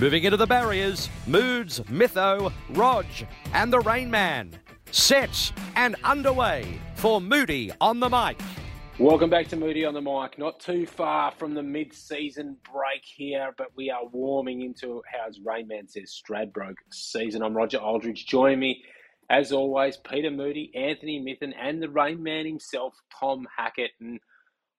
Moving into the barriers, Moods, Mytho, Rog, and the Rain Man. Set and underway for Moody on the mic. Welcome back to Moody on the mic. Not too far from the mid-season break here, but we are warming into, how as Rainman says, Stradbroke season. I'm Roger Aldridge. Join me, as always, Peter Moody, Anthony Mithen, and the Rainman himself, Tom Hackett. And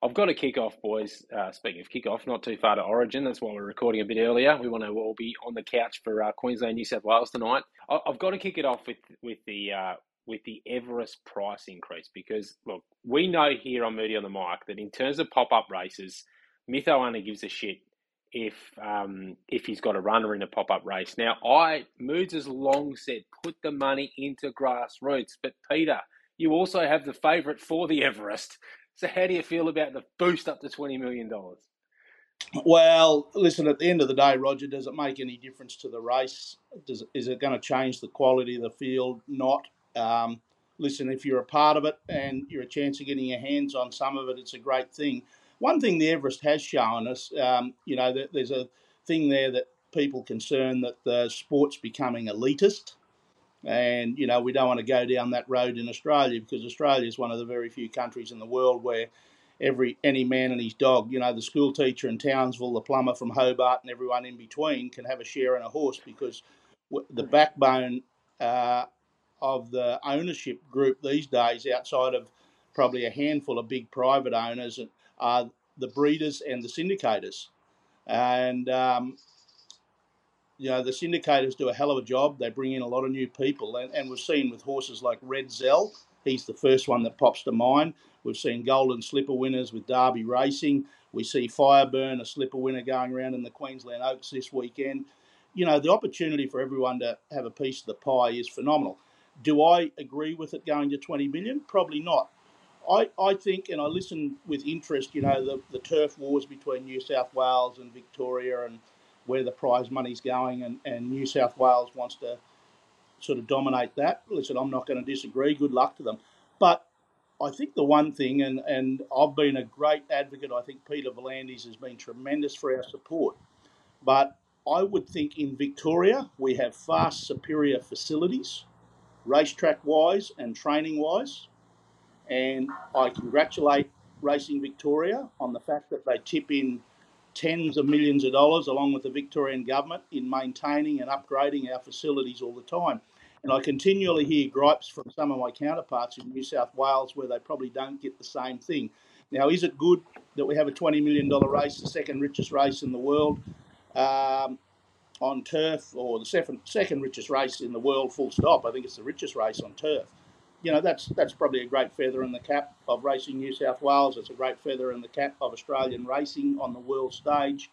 I've got to kick off, boys. Uh, speaking of kick off, not too far to Origin. That's why we're recording a bit earlier. We want to all be on the couch for uh, Queensland, New South Wales tonight. I- have got to kick it off with with the uh, with the Everest price increase because look, we know here on Moody on the mic that in terms of pop up races, Mytho only gives a shit if um, if he's got a runner in a pop up race. Now, I Moods has long said put the money into grassroots, but Peter, you also have the favourite for the Everest. So, how do you feel about the boost up to $20 million? Well, listen, at the end of the day, Roger, does it make any difference to the race? Does, is it going to change the quality of the field? Not. Um, listen, if you're a part of it and you're a chance of getting your hands on some of it, it's a great thing. One thing the Everest has shown us, um, you know, there's a thing there that people concern that the sport's becoming elitist. And, you know, we don't want to go down that road in Australia because Australia is one of the very few countries in the world where every any man and his dog, you know, the school teacher in Townsville, the plumber from Hobart, and everyone in between can have a share in a horse because the backbone uh, of the ownership group these days, outside of probably a handful of big private owners, are the breeders and the syndicators. And um, you know, the syndicators do a hell of a job. They bring in a lot of new people, and, and we've seen with horses like Redzel, he's the first one that pops to mind. We've seen Golden Slipper winners with Derby Racing. We see Fireburn, a slipper winner, going around in the Queensland Oaks this weekend. You know, the opportunity for everyone to have a piece of the pie is phenomenal. Do I agree with it going to 20 million? Probably not. I, I think, and I listen with interest, you know, the, the turf wars between New South Wales and Victoria and where the prize money's going, and, and New South Wales wants to sort of dominate that. Listen, I'm not going to disagree. Good luck to them. But I think the one thing, and, and I've been a great advocate, I think Peter V'landys has been tremendous for our support. But I would think in Victoria, we have far superior facilities, racetrack wise and training wise. And I congratulate Racing Victoria on the fact that they tip in tens of millions of dollars, along with the Victorian government, in maintaining and upgrading our facilities all the time. And I continually hear gripes from some of my counterparts in New South Wales where they probably don't get the same thing. Now, is it good that we have a $20 million race, the second richest race in the world, um, on turf, or the second, second richest race in the world, full stop? I think it's the richest race on turf you know, that's that's probably a great feather in the cap of Racing New South Wales. It's a great feather in the cap of Australian racing on the world stage.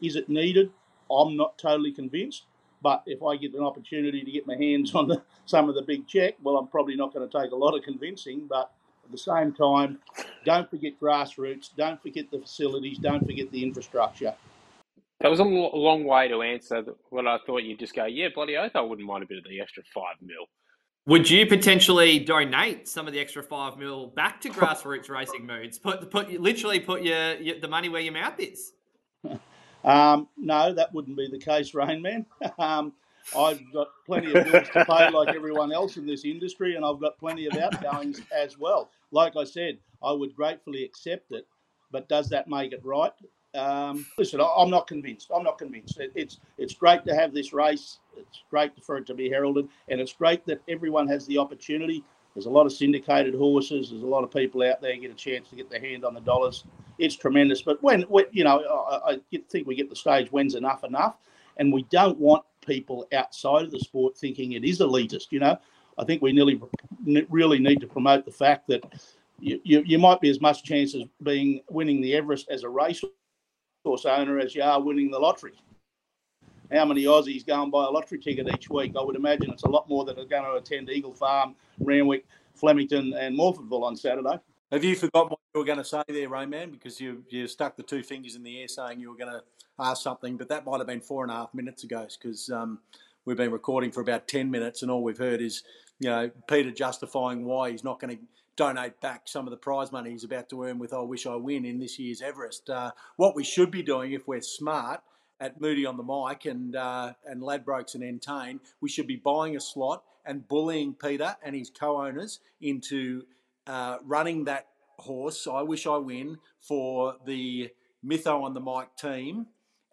Is it needed? I'm not totally convinced. But if I get an opportunity to get my hands on the, some of the big check, well, I'm probably not going to take a lot of convincing. But at the same time, don't forget grassroots, don't forget the facilities, don't forget the infrastructure. That was a long way to answer what I thought you'd just go, yeah, bloody oath, I wouldn't mind a bit of the extra five mil. Would you potentially donate some of the extra five mil back to grassroots racing moods? Put put literally put your, your the money where your mouth is. Um, no, that wouldn't be the case, Rainman. Um, I've got plenty of bills to pay, like everyone else in this industry, and I've got plenty of outgoings as well. Like I said, I would gratefully accept it, but does that make it right? Um, listen, I'm not convinced. I'm not convinced. It's it's great to have this race. It's great for it to be heralded, and it's great that everyone has the opportunity. There's a lot of syndicated horses. There's a lot of people out there get a chance to get their hand on the dollars. It's tremendous. But when, when you know, I, I think we get the stage when's enough enough, and we don't want people outside of the sport thinking it is elitist. You know, I think we nearly really need to promote the fact that you, you, you might be as much chance as being winning the Everest as a race course owner as you are winning the lottery. How many Aussies go and buy a lottery ticket each week? I would imagine it's a lot more that are going to attend Eagle Farm, Randwick, Flemington, and Morphettville on Saturday. Have you forgotten what you were going to say there, Rayman? Because you you stuck the two fingers in the air saying you were going to ask something, but that might have been four and a half minutes ago because um, we've been recording for about 10 minutes and all we've heard is, you know, Peter justifying why he's not going to donate back some of the prize money he's about to earn with I Wish I Win in this year's Everest. Uh, what we should be doing if we're smart at Moody on the mic and uh, and Ladbrokes and Entain, we should be buying a slot and bullying Peter and his co-owners into uh, running that horse. I wish I win for the Mytho on the mic team,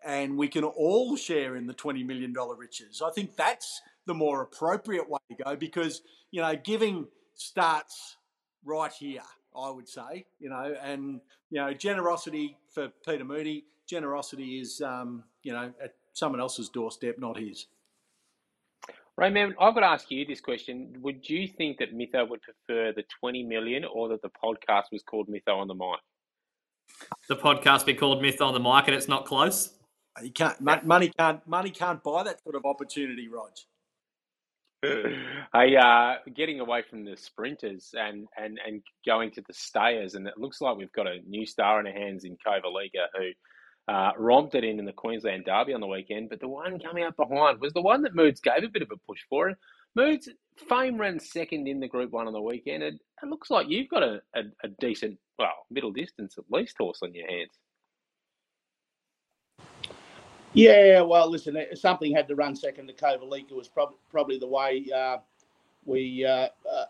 and we can all share in the twenty million dollar riches. I think that's the more appropriate way to go because you know giving starts right here. I would say, you know, and you know, generosity for Peter Moody. Generosity is, um, you know, at someone else's doorstep, not his. Rayman, I've got to ask you this question. Would you think that Mytho would prefer the 20 million or that the podcast was called Mytho on the Mic? The podcast be called Myth on the Mic and it's not close? You can't, money can't, money can't buy that sort of opportunity, Rog. I uh, getting away from the sprinters and, and, and going to the stayers, and it looks like we've got a new star in our hands in Kovalica who uh, romped it in in the Queensland Derby on the weekend. But the one coming up behind was the one that Moods gave a bit of a push for. Moods Fame ran second in the Group One on the weekend. It, it looks like you've got a, a, a decent, well, middle distance at least horse on your hands. Yeah, well, listen, something had to run second to Kovalica was prob- probably the way uh, we uh,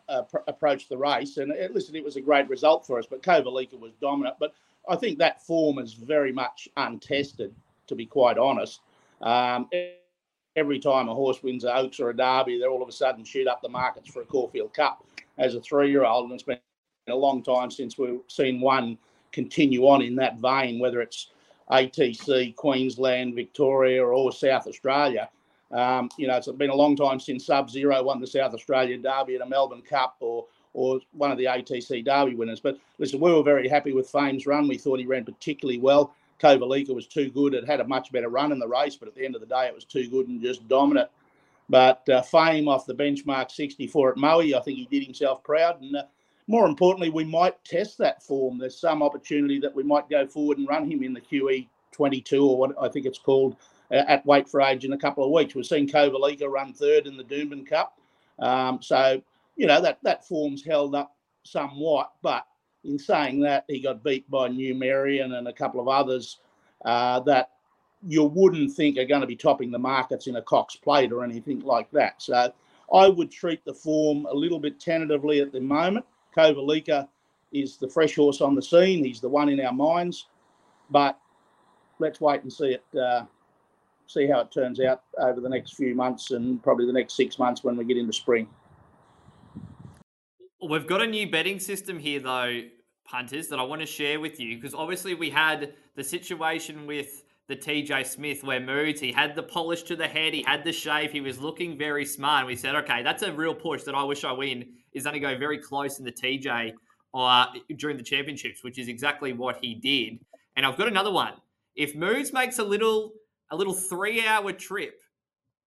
uh, approached the race. And uh, listen, it was a great result for us, but Kovalica was dominant. But I think that form is very much untested, to be quite honest. Um, every time a horse wins an Oaks or a Derby, they all of a sudden shoot up the markets for a Caulfield Cup as a three-year-old, and it's been a long time since we've seen one continue on in that vein, whether it's ATC, Queensland, Victoria, or South Australia. Um, you know, it's been a long time since Subzero won the South Australia Derby at a Melbourne Cup or or one of the ATC Derby winners. But listen, we were very happy with Fame's run. We thought he ran particularly well. Kovalica was too good. It had a much better run in the race, but at the end of the day, it was too good and just dominant. But uh, Fame off the benchmark 64 at Moe, I think he did himself proud. And uh, more importantly, we might test that form. There's some opportunity that we might go forward and run him in the QE 22 or what I think it's called uh, at weight for age in a couple of weeks. We've seen Kovalica run third in the Doomben Cup. Um, so, you know, that, that form's held up somewhat. But in saying that, he got beat by Numerian and a couple of others uh, that you wouldn't think are going to be topping the markets in a Cox plate or anything like that. So I would treat the form a little bit tentatively at the moment. Kovalica is the fresh horse on the scene. He's the one in our minds. But let's wait and see it, uh, see how it turns out over the next few months and probably the next six months when we get into spring. We've got a new betting system here, though, punters, that I want to share with you because obviously we had the situation with the TJ Smith where Moods, he had the polish to the head, he had the shave, he was looking very smart. We said, okay, that's a real push that I wish I win is going to go very close in the TJ uh, during the championships, which is exactly what he did. And I've got another one. If Moods makes a little a little three hour trip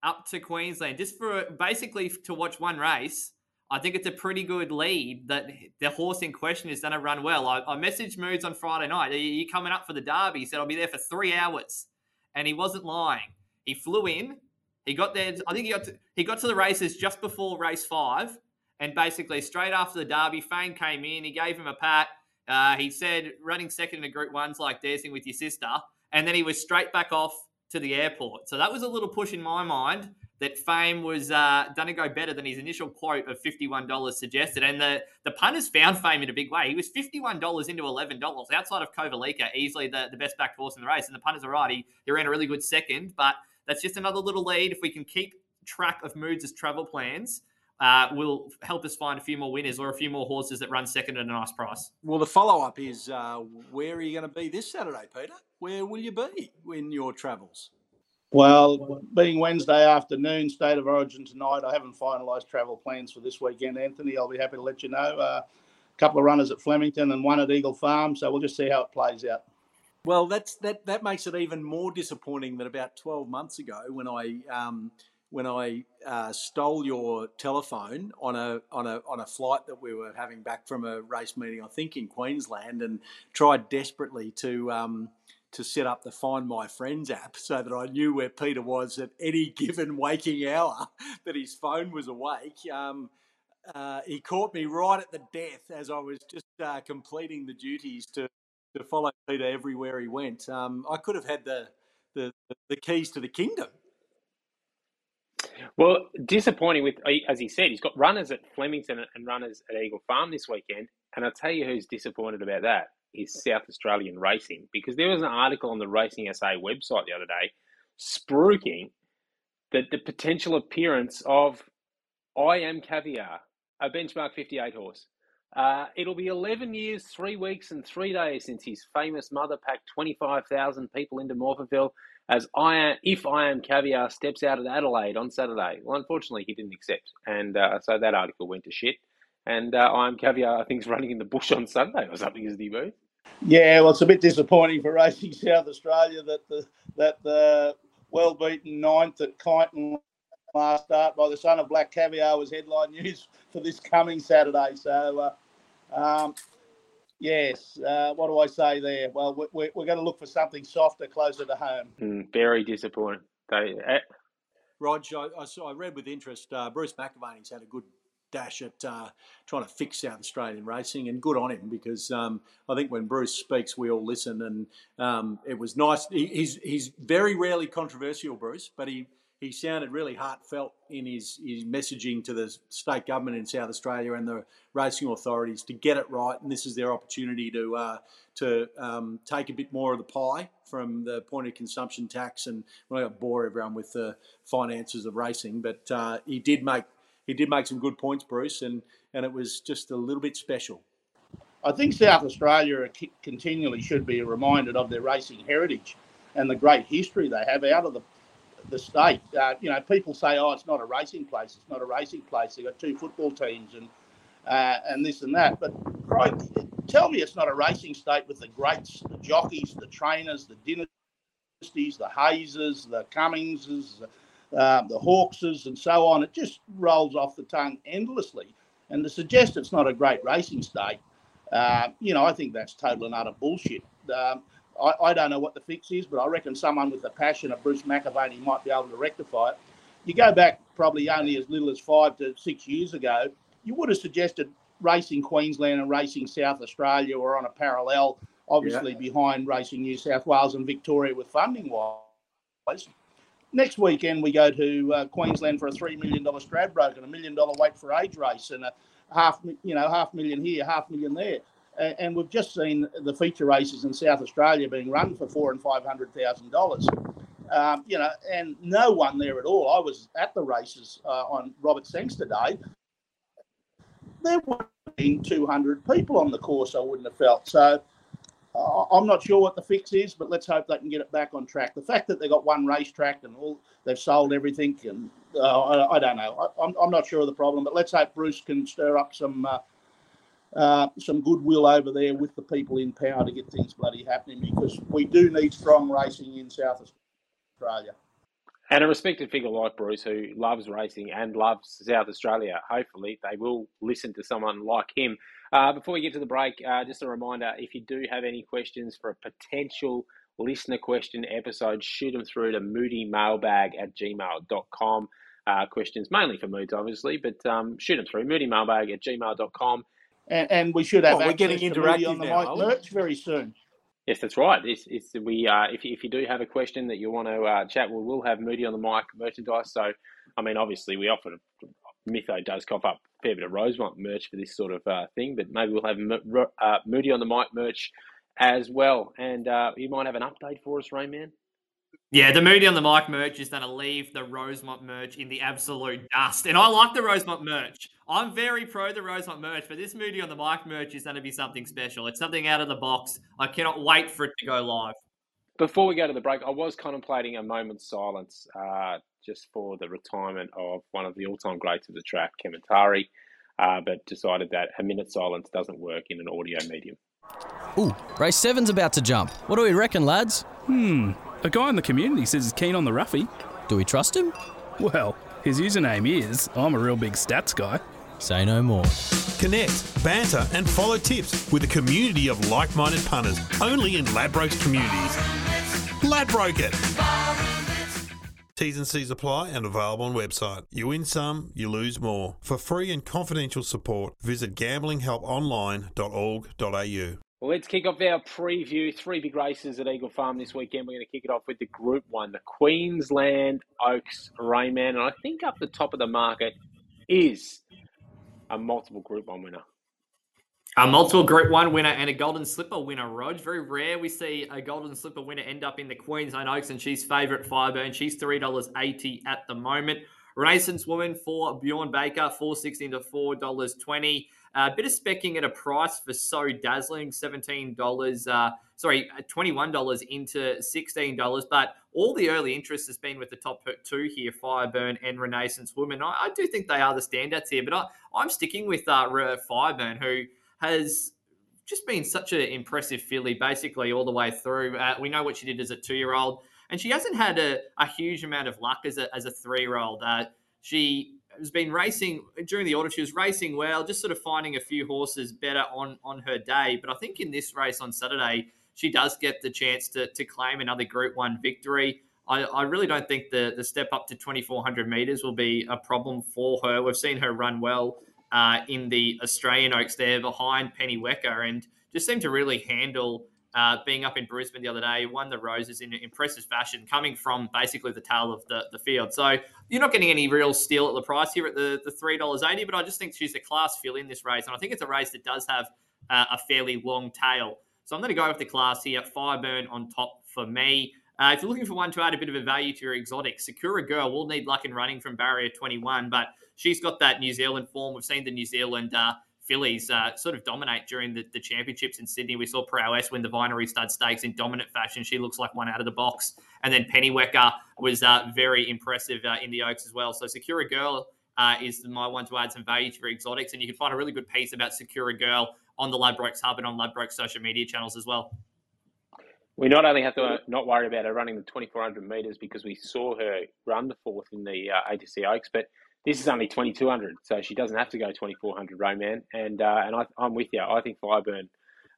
up to Queensland just for basically to watch one race, I think it's a pretty good lead that the horse in question is going to run well. I, I messaged Moods on Friday night. Are you coming up for the Derby? He said, I'll be there for three hours. And he wasn't lying. He flew in. He got there. I think he got to, he got to the races just before race five and basically, straight after the derby, Fame came in. He gave him a pat. Uh, he said, running second in a group one's like dancing with your sister. And then he was straight back off to the airport. So that was a little push in my mind that Fame was uh, going to go better than his initial quote of $51 suggested. And the, the punters found Fame in a big way. He was $51 into $11 outside of Kovalica, easily the, the best backed horse in the race. And the punters are right. He, he ran a really good second, but that's just another little lead. If we can keep track of Moods' travel plans, uh, will help us find a few more winners or a few more horses that run second at a nice price. Well, the follow up is uh, where are you going to be this Saturday, Peter? Where will you be in your travels? Well, being Wednesday afternoon, state of origin tonight, I haven't finalised travel plans for this weekend, Anthony. I'll be happy to let you know. Uh, a couple of runners at Flemington and one at Eagle Farm, so we'll just see how it plays out. Well, that's that. That makes it even more disappointing than about twelve months ago when I um, when I uh, stole your telephone on a on a on a flight that we were having back from a race meeting, I think in Queensland, and tried desperately to um, to set up the Find My Friends app so that I knew where Peter was at any given waking hour that his phone was awake. Um, uh, he caught me right at the death as I was just uh, completing the duties to to follow Peter everywhere he went. Um, I could have had the the, the keys to the kingdom. Well, disappointing with, as he said, he's got runners at Flemington and runners at Eagle Farm this weekend. And I'll tell you who's disappointed about that is South Australian Racing because there was an article on the Racing SA website the other day spruiking that the potential appearance of I Am Caviar, a benchmark 58 horse. Uh, it'll be 11 years, three weeks, and three days since his famous mother packed 25,000 people into Morphettville as I am, if I am caviar steps out at Adelaide on Saturday. Well, unfortunately, he didn't accept, and uh, so that article went to shit. And uh, I am caviar, I think, is running in the bush on Sunday or something, isn't he? Yeah, well, it's a bit disappointing for Racing South Australia that the that the well beaten ninth at Kyneton last start by the son of Black Caviar was headline news for this coming Saturday. So, uh, um, yes, uh, what do I say there? Well, we're, we're going to look for something softer, closer to home. Mm, very disappointing. They, uh, Rog, I, I, saw, I read with interest uh, Bruce McAvaney's had a good dash at uh, trying to fix South Australian racing, and good on him because um, I think when Bruce speaks, we all listen, and um, it was nice. He, he's he's very rarely controversial, Bruce, but he he sounded really heartfelt in his, his messaging to the state government in South Australia and the racing authorities to get it right. And this is their opportunity to uh, to um, take a bit more of the pie from the point of consumption tax. And not going to bore everyone with the finances of racing, but uh, he did make he did make some good points, Bruce, and and it was just a little bit special. I think South Australia continually should be reminded of their racing heritage and the great history they have out of the the state. Uh, you know, people say, "Oh, it's not a racing place. It's not a racing place. They've got two football teams and uh, and this and that." But right, tell me, it's not a racing state with the greats, the jockeys, the trainers, the dynasties, the Hazes, the Cummingses, uh, the Hawkses, and so on. It just rolls off the tongue endlessly. And to suggest it's not a great racing state, uh, you know, I think that's total and utter bullshit. Um, I, I don't know what the fix is, but I reckon someone with the passion of Bruce McAvaney might be able to rectify it. You go back probably only as little as five to six years ago, you would have suggested racing Queensland and racing South Australia were on a parallel, obviously yeah. behind racing New South Wales and Victoria with funding wise. Next weekend we go to uh, Queensland for a three million dollar Stradbroke and a million dollar weight for age race and a half you know half million here, half million there and we've just seen the feature races in South Australia being run for four and five hundred thousand dollars. Um, you know, and no one there at all. I was at the races uh, on Robert Sangster Day. There been 200 people on the course. I wouldn't have felt so. Uh, I'm not sure what the fix is, but let's hope they can get it back on track. The fact that they got one racetrack and all they've sold everything, and uh, I, I, don't know. I, am not sure of the problem, but let's hope Bruce can stir up some uh, some goodwill over there with the people in power to get things bloody happening because we do need strong racing in South Australia. And a respected figure like Bruce, who loves racing and loves South Australia, hopefully they will listen to someone like him. Uh, before we get to the break, uh, just a reminder if you do have any questions for a potential listener question episode, shoot them through to moodymailbag at gmail.com. Uh, questions mainly for moods, obviously, but um, shoot them through moodymailbag at gmail.com and, and we should have well, we're getting interactive on the now, merch very soon. Yes, that's right. It's, it's we uh, if if you do have a question that you want to uh, chat, we will have Moody on the mic merchandise. So, I mean, obviously, we offer Mytho does cough up a fair bit of Rosemont merch for this sort of uh, thing, but maybe we'll have uh, Moody on the mic merch as well. And uh, you might have an update for us, Rainman. Yeah, the Moody on the mic merch is going to leave the Rosemont merch in the absolute dust. And I like the Rosemont merch. I'm very pro the Rosemont merch, but this Moody on the mic merch is going to be something special. It's something out of the box. I cannot wait for it to go live. Before we go to the break, I was contemplating a moment's silence uh, just for the retirement of one of the all time greats of the track, Kementari, uh, but decided that a minute silence doesn't work in an audio medium. Ooh, race seven's about to jump. What do we reckon, lads? Hmm. A guy in the community says he's keen on the roughie. Do we trust him? Well, his username is I'm a real big stats guy. Say no more. Connect, banter, and follow tips with a community of like minded punters only in Ladbrokes communities. Ladbroke it! T's and C's apply and available on website. You win some, you lose more. For free and confidential support, visit gamblinghelponline.org.au. Well, let's kick off our preview. Three big races at Eagle Farm this weekend. We're going to kick it off with the Group 1, the Queensland Oaks Rayman. And I think up the top of the market is a multiple Group 1 winner. A multiple Group 1 winner and a Golden Slipper winner, Rog. Very rare we see a Golden Slipper winner end up in the Queensland Oaks, and she's favourite Fireburn. She's $3.80 at the moment. Renaissance Woman for Bjorn Baker, four sixteen to $4.20. A uh, bit of specking at a price for So Dazzling, $17, uh, sorry, $21 into $16. But all the early interest has been with the top two here, Fireburn and Renaissance Woman. I, I do think they are the standouts here, but I, I'm sticking with uh, Fireburn, who has just been such an impressive filly basically all the way through. Uh, we know what she did as a two year old, and she hasn't had a, a, huge amount of luck as a, as a three year old. Uh, she has been racing during the autumn. She was racing well, just sort of finding a few horses better on on her day. But I think in this race on Saturday, she does get the chance to to claim another Group One victory. I, I really don't think the the step up to 2400 meters will be a problem for her. We've seen her run well uh, in the Australian Oaks there behind Pennyweka and just seemed to really handle uh, being up in Brisbane the other day, won the Roses in impressive fashion, coming from basically the tail of the, the field. So you're not getting any real steal at the price here at the, the $3.80, but I just think she's a class fill in this race. And I think it's a race that does have uh, a fairly long tail. So I'm going to go with the class here. Fireburn on top for me. Uh, if you're looking for one to add a bit of a value to your exotic, Sakura Girl will need luck in running from barrier 21, but she's got that New Zealand form. We've seen the New Zealand uh, fillies uh, sort of dominate during the, the, championships in Sydney. We saw Prowess win the Vinery Stud Stakes in dominant fashion. She looks like one out of the box. And then Pennyweka was uh, very impressive uh, in the Oaks as well. So Secura Girl uh, is my one to add some value to your exotics. And you can find a really good piece about Secura Girl on the Ladbrokes Hub and on Ladbrokes social media channels as well. We not only have to uh, not worry about her running the 2400 metres because we saw her run the fourth in the uh, ATC Oaks, but this is only 2200, so she doesn't have to go 2400 Rayman. And uh, and I, am with you. I think Fireburn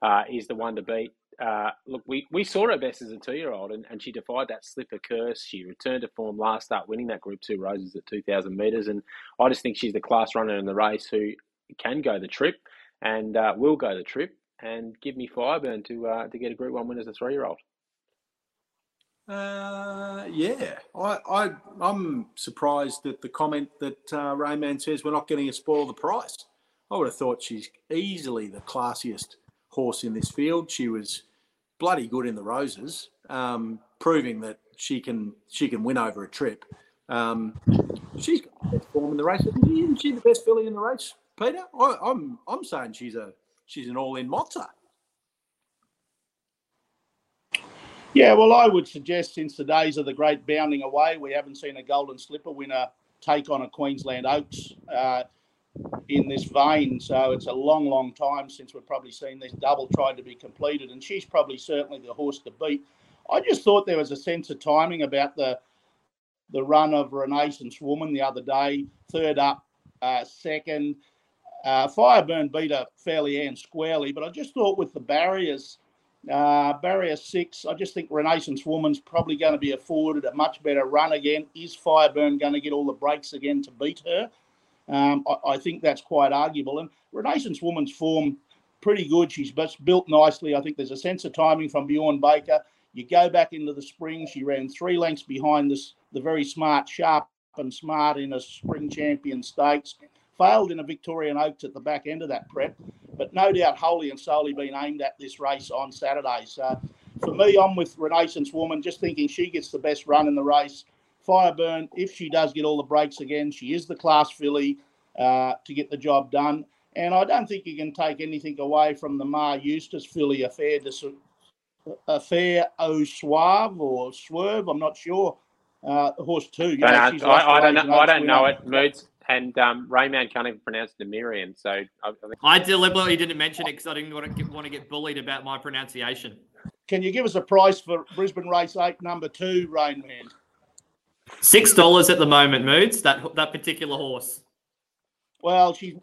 uh, is the one to beat. Uh, look, we, we saw her best as a two year old, and, and she defied that slipper curse. She returned to form last start, winning that Group Two Roses at 2000 metres. And I just think she's the class runner in the race who can go the trip and uh, will go the trip. And give me Fireburn to uh, to get a Group One win as a three year old. Uh, yeah, I, I, I'm surprised at the comment that uh, Rayman says we're not getting a spoil the price. I would have thought she's easily the classiest horse in this field. She was bloody good in the Roses, um, proving that she can she can win over a trip. Um, she's got the best form in the race. Isn't she the best filly in the race, Peter? I, I'm I'm saying she's a she's an all in mozza. Yeah, well, I would suggest since the days of the great bounding away, we haven't seen a Golden Slipper winner take on a Queensland Oaks uh, in this vein. So it's a long, long time since we've probably seen this double tried to be completed, and she's probably certainly the horse to beat. I just thought there was a sense of timing about the the run of Renaissance Woman the other day, third up, uh, second. Uh, Fireburn beat her fairly and squarely, but I just thought with the barriers uh, barrier six, I just think Renaissance Woman's probably going to be afforded a much better run again. Is Fireburn going to get all the breaks again to beat her? Um, I, I, think that's quite arguable. And Renaissance Woman's form pretty good. She's built nicely. I think there's a sense of timing from Bjorn Baker. You go back into the spring. She ran three lengths behind this, the very smart, sharp and smart in a spring champion stakes failed in a Victorian Oaks at the back end of that prep, but no doubt wholly and solely been aimed at this race on Saturday. So for me, I'm with Renaissance Woman, just thinking she gets the best run in the race. Fireburn, if she does get all the breaks again, she is the class filly uh, to get the job done. And I don't think you can take anything away from the Maher Eustace filly, a fair, a fair au suave or swerve. I'm not sure. Uh, horse two. You know, I, I, I, don't know. I don't know it. Moods and um, Rayman can't even pronounce Demirian. So I, I, think... I deliberately didn't mention it because I didn't want to, get, want to get bullied about my pronunciation. Can you give us a price for Brisbane Race Eight, number two, Rainman? Six dollars at the moment, Moods. That that particular horse. Well, she's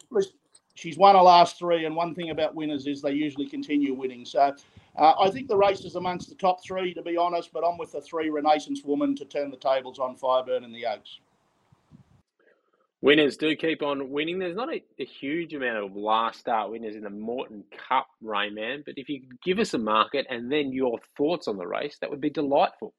she's won her last three, and one thing about winners is they usually continue winning. So uh, I think the race is amongst the top three, to be honest. But I'm with the three Renaissance woman to turn the tables on Fireburn and the Oaks. Winners do keep on winning. There's not a, a, huge amount of last start winners in the Moreton Cup, Rayman, but if you could give us a market and then your thoughts on the race, that would be delightful.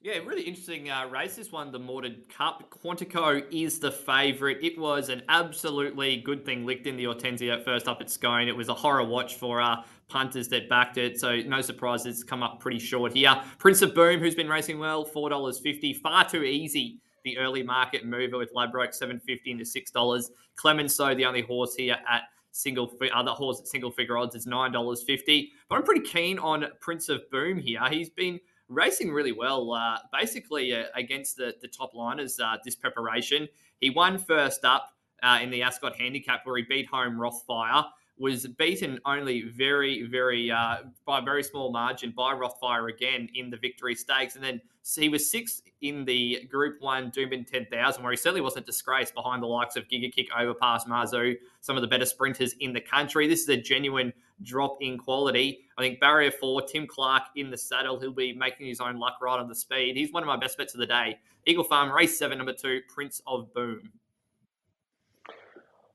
Yeah, really interesting uh, race. This one, the Moreton Cup. Quantico is the favourite. It was an absolutely good thing licked in the Hortensia first up at Scone. It was a horror watch for uh, punters that backed it. So no surprise, it's come up pretty short here. Prince of Boom, who's been racing well, $4.50. Far too easy the early market mover with Ladbroke seven fifty into six dollars. Clemenceau, the only horse here at single other horse at single figure odds is nine dollars fifty. But I'm pretty keen on Prince of Boom here. He's been racing really well, uh, basically uh, against the the top liners uh, this preparation. He won first up uh, in the Ascot Handicap where he beat home Rothfire was beaten only very, very uh, by a very small margin by Rothfire again in the victory stakes, and then he was sixth in the Group One Doomben Ten Thousand, where he certainly wasn't disgraced behind the likes of Giga Kick, Overpass, Mazu, some of the better sprinters in the country. This is a genuine drop in quality. I think barrier four, Tim Clark in the saddle. He'll be making his own luck right on the speed. He's one of my best bets of the day. Eagle Farm, race seven, number two, Prince of Boom.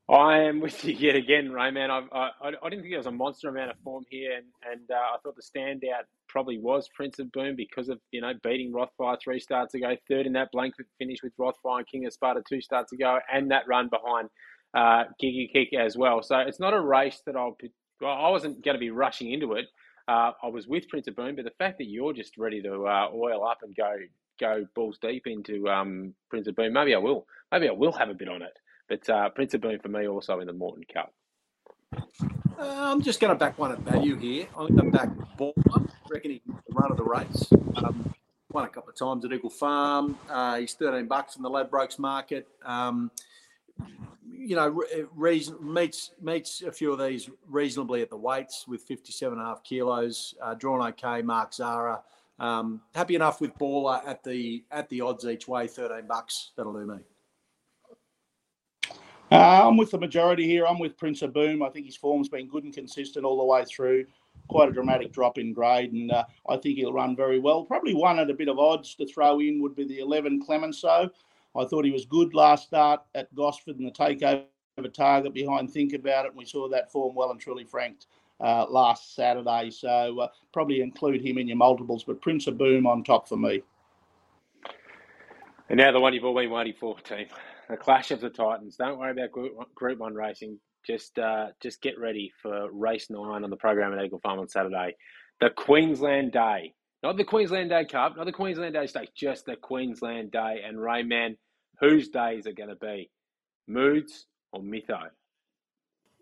I am with you yet again, Rayman. I, I, I didn't think there was a monster amount of form here, and, and uh, I thought the standout probably was Prince of Boom because of you know beating Rothfire three starts ago, third in that blank finish with Rothfire and King of Sparta two starts ago, and that run behind uh, Giga Kick as well. So it's not a race that I'll. Well, I wasn't going to be rushing into it. Uh, I was with Prince of Boom, but the fact that you're just ready to uh, oil up and go go balls deep into um, Prince of Boom, maybe I will. Maybe I will have a bit on it. But uh, Prince of Boom for me also in the Moreton Cup. Uh, I'm just going to back one at value here. I'm going to back Ball. I reckon he can run of the race. Um, won a couple of times at Eagle Farm. Uh, he's 13 bucks in the Ladbrokes market. Um, you know, reason, meets meets a few of these reasonably at the weights with 57 and a half kilos. Uh, drawn okay, Mark Zahra. Um, happy enough with Baller at the at the odds each way, 13 bucks. That'll do me. Uh, I'm with the majority here. I'm with Prince of Boom. I think his form's been good and consistent all the way through. Quite a dramatic drop in grade, and uh, I think he'll run very well. Probably one at a bit of odds to throw in would be the 11 Clemenceau. I thought he was good last start at Gosford and the takeover target behind Think About It. And we saw that form well and truly franked uh, last Saturday. So uh, probably include him in your multiples, but Prince of Boom on top for me. And now the one you've all been waiting for, team the clash of the titans. Don't worry about Group One, racing. Just uh, just get ready for race nine on the program at Eagle Farm on Saturday. The Queensland Day, not the Queensland Day Cup, not the Queensland Day Stakes, just the Queensland Day. And Rayman, whose days are going to be? Moods or Mytho?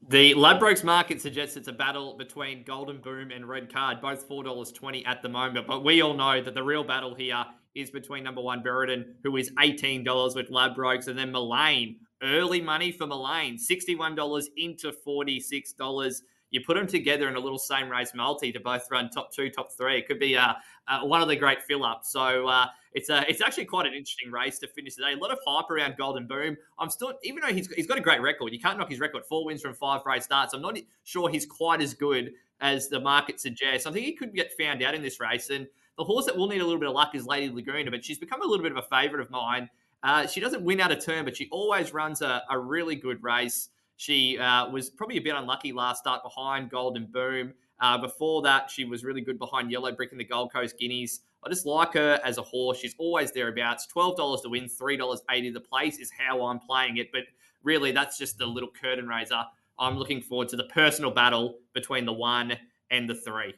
The Ladbrokes market suggests it's a battle between Golden Boom and Red Card, both $4.20 at the moment. But we all know that the real battle here is between number one Buridan, who is $18 with Ladbrokes, and then Mullane. Early money for Mullane, $61 into $46 you put them together in a little same race multi to both run top two, top three. It could be uh, uh, one of the great fill ups. So uh, it's a, it's actually quite an interesting race to finish today. A lot of hype around Golden Boom. I'm still, even though he's, he's got a great record, you can't knock his record. Four wins from five race starts. I'm not sure he's quite as good as the market suggests. I think he could get found out in this race. And the horse that will need a little bit of luck is Lady Laguna, but she's become a little bit of a favourite of mine. Uh, she doesn't win out of turn, but she always runs a, a really good race. She uh, was probably a bit unlucky last start behind Golden Boom. Uh, before that, she was really good behind Yellow Brick in the Gold Coast Guineas. I just like her as a horse. She's always thereabouts. $12 to win, $3.80 the place is how I'm playing it. But really, that's just the little curtain raiser. I'm looking forward to the personal battle between the one and the three.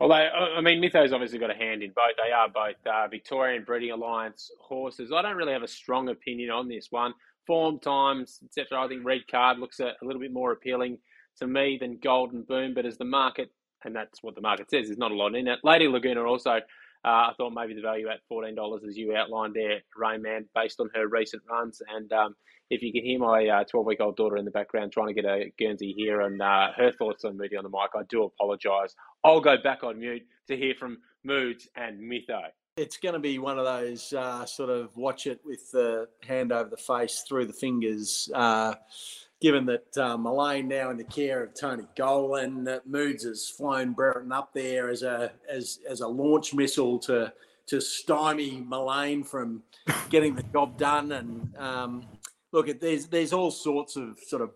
Although, I mean, Mytho's obviously got a hand in both. They are both uh, Victorian Breeding Alliance horses. I don't really have a strong opinion on this one form times, etc. I think red card looks a, a, little bit more appealing to me than golden boom. But as the market, and that's what the market says, there's not a lot in it. Lady Laguna also, uh, I thought maybe the value at fourteen dollars, as you outlined there, Rayman, based on her recent runs. And um, if you can hear my twelve-week-old daughter in the background trying to get a Guernsey here and uh, her thoughts on Moody on the mic, I do apologise. I'll go back on mute to hear from Moods and Mytho it's going to be one of those uh, sort of watch it with the hand over the face, through the fingers. Uh, given that uh, Mullane now in the care of Tony Gollan, Moods has flown Brereton up there as a as as a launch missile to to stymie Mullane from getting the job done. And um, look, there's there's all sorts of sort of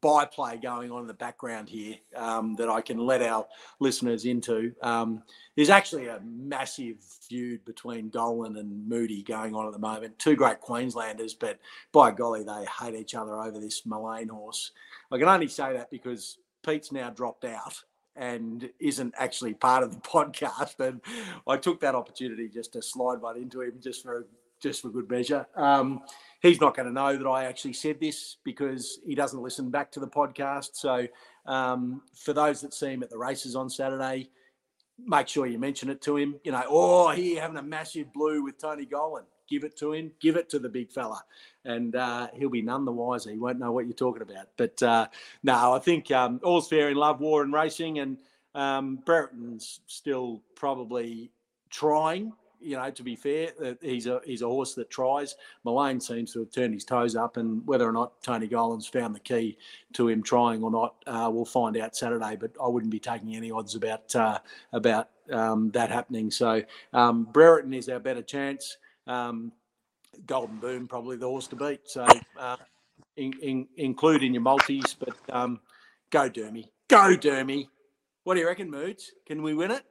byplay going on in the background here um, that I can let our listeners into. Um, there's actually a massive feud between Dolan and Moody going on at the moment. Two great Queenslanders, but by golly, they hate each other over this Mullane horse. I can only say that because Pete's now dropped out and isn't actually part of the podcast. But I took that opportunity just to slide one into him just for just for good measure. Um, he's not going to know that I actually said this because he doesn't listen back to the podcast. So um, for those that see him at the races on Saturday, make sure you mention it to him. You know, oh, here having a massive blue with Tony Gollan. Give it to him. Give it to the big fella, and uh, he'll be none the wiser. He won't know what you're talking about. But uh, no, I think um, all's fair in love, war, and racing. And um, Brereton's still probably trying you know, to be fair, he's a he's a horse that tries. Mullane seems to have turned his toes up, and whether or not Tony Gollan's found the key to him trying or not, uh, we'll find out Saturday. But I wouldn't be taking any odds about uh, about um, that happening. So um, Brereton is our better chance. Um, Golden Boom probably the horse to beat. So uh, in, in, include in your multis, but um, go Dermy, go Dermy. What do you reckon, Moods? Can we win it?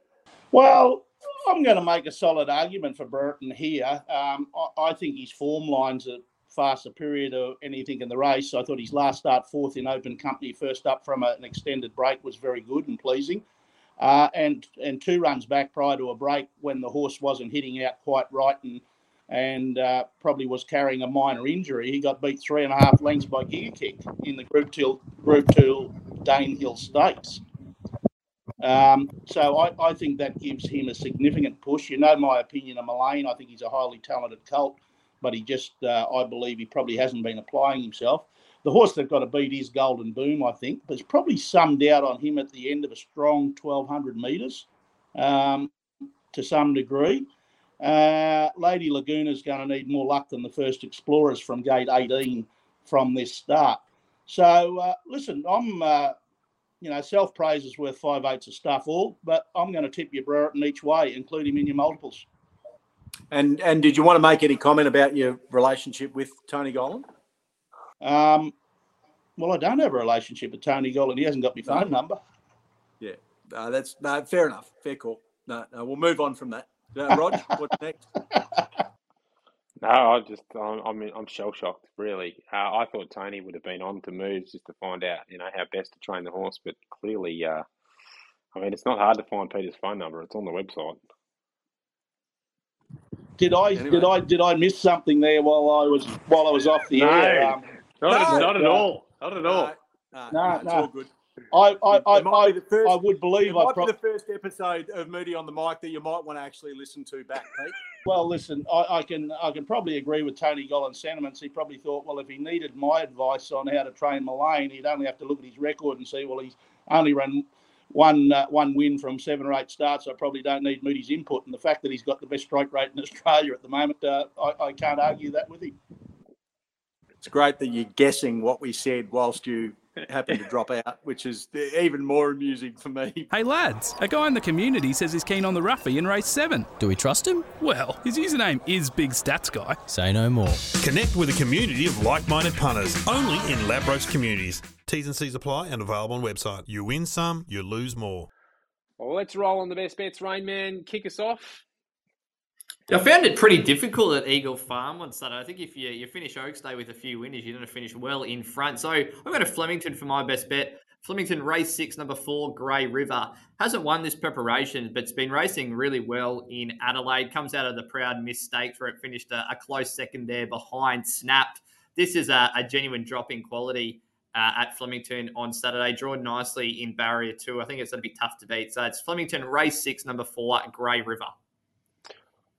Well, I'm going to make a solid argument for Burton here. Um, I, I, think his form lines are far superior to anything in the race. I thought his last start, fourth in open company, first up from a, an extended break, was very good and pleasing. Uh, and and two runs back prior to a break when the horse wasn't hitting out quite right and and uh, probably was carrying a minor injury. He got beat three and a half lengths by Giga Kick in the Group Two Group Two Danehill Stakes. Um, so I, I, think that gives him a significant push. You know my opinion of Mullane. I think he's a highly talented colt, but he just, uh, I believe he probably hasn't been applying himself. The horse they've got to beat is Golden Boom, I think. There's probably some doubt on him at the end of a strong 1,200 metres um, to some degree. Uh, Lady Laguna is going to need more luck than the first Explorers from gate 18 from this start. So, uh, listen, I'm uh, you know, self praise is worth five eighths of stuff all, but I'm going to tip your Brereton each way, include him in your multiples. And and did you want to make any comment about your relationship with Tony Gollan? Um, well, I don't have a relationship with Tony Gollan. He hasn't got my phone number. Yeah, uh, that's no, fair enough. Fair call. No, no, we'll move on from that. Uh, Rod, what's next? No, I just I'm I'm, I'm shell shocked. Really, uh, I thought Tony would have been on to moves just to find out, you know, how best to train the horse. But clearly, uh, I mean, it's not hard to find Peter's phone number. It's on the website. Did I anyway. did I did I miss something there while I was while I was off the no, air? Um, not, no, not at all. Not at all. No, no, no, no. good. I, I, I, I, first, I, would believe it might pro- be the first episode of Moody on the mic that you might want to actually listen to back, Pete. Well, listen, I, I, can I can probably agree with Tony Gollan's sentiments. He probably thought, well, if he needed my advice on how to train Mullane, he'd only have to look at his record and see, well, he's only run one uh, one win from seven or eight starts. I probably don't need Moody's input, and the fact that he's got the best strike rate in Australia at the moment, uh, I, I can't argue that with him. It's great that you're guessing what we said whilst you happen to drop out, which is even more amusing for me. Hey lads, a guy in the community says he's keen on the Ruffy in race 7. Do we trust him? Well, his username is Big Stats Guy. Say no more. Connect with a community of like minded punters only in Ladbrokes communities. T's and C's apply and available on website. You win some, you lose more. Well, let's roll on the best bets. Rain Man, kick us off. I found it pretty difficult at Eagle Farm on Saturday. I think if you, you finish Oaks Day with a few winners, you're going to finish well in front. So I'm going to Flemington for my best bet. Flemington race six, number four, Grey River. Hasn't won this preparation, but it's been racing really well in Adelaide. Comes out of the proud mistakes where it finished a, a close second there behind Snapped. This is a, a genuine drop in quality uh, at Flemington on Saturday. Drawn nicely in barrier two. I think it's going to be tough to beat. So it's Flemington race six, number four, Grey River.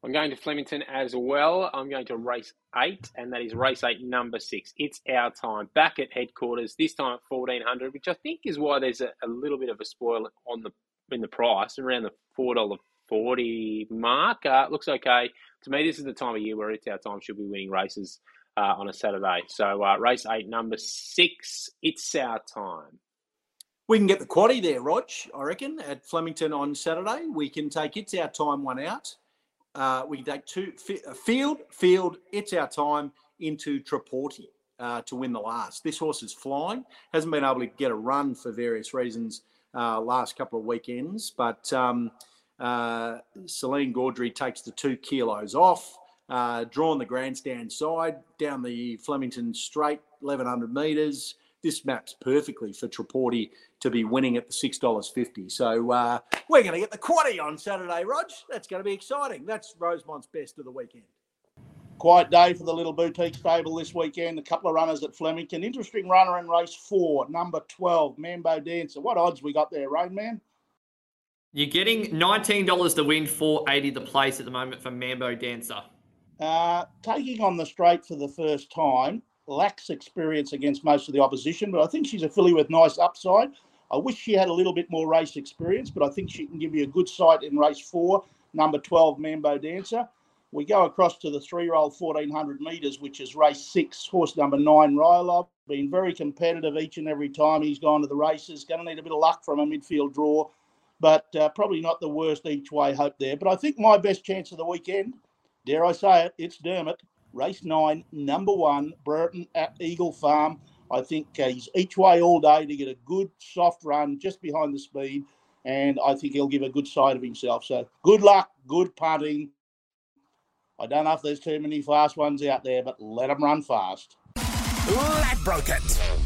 I'm going to Flemington as well. I'm going to race eight, and that is race eight, number six. It's our time back at headquarters, this time at 1400, which I think is why there's a, a little bit of a spoil on the in the price, around the $4.40 mark. Uh, looks okay. To me, this is the time of year where it's our time should be winning races uh, on a Saturday. So, uh, race eight, number six, it's our time. We can get the quaddy there, Rog, I reckon, at Flemington on Saturday. We can take it's our time one out uh, we can take two field, field. It's our time into Traporti uh, to win the last. This horse is flying. Hasn't been able to get a run for various reasons uh, last couple of weekends, but um, uh, Celine Gaudray takes the two kilos off. Uh, drawn the grandstand side down the Flemington Straight, 1100 metres. This maps perfectly for Traporti to be winning at the $6.50. So uh, we're going to get the quaddy on Saturday, Rog. That's going to be exciting. That's Rosemont's best of the weekend. Quiet day for the little boutique stable this weekend. A couple of runners at Flemington. Interesting runner in race four, number 12, Mambo Dancer. What odds we got there, Rain Man? You're getting $19 to win, 480 the place at the moment for Mambo Dancer. Uh, taking on the straight for the first time, lacks experience against most of the opposition, but I think she's a filly with nice upside. I wish she had a little bit more race experience, but I think she can give you a good sight in race four, number 12, Mambo Dancer. We go across to the three year old 1400 metres, which is race six, horse number nine, Rylov. Been very competitive each and every time he's gone to the races. Going to need a bit of luck from a midfield draw, but uh, probably not the worst each way hope there. But I think my best chance of the weekend dare I say it, it's Dermot. Race nine, number one, Burton at Eagle Farm. I think uh, he's each way all day to get a good soft run just behind the speed, and I think he'll give a good side of himself. So good luck, good punting. I don't know if there's too many fast ones out there, but let them run fast. Ladbroke it.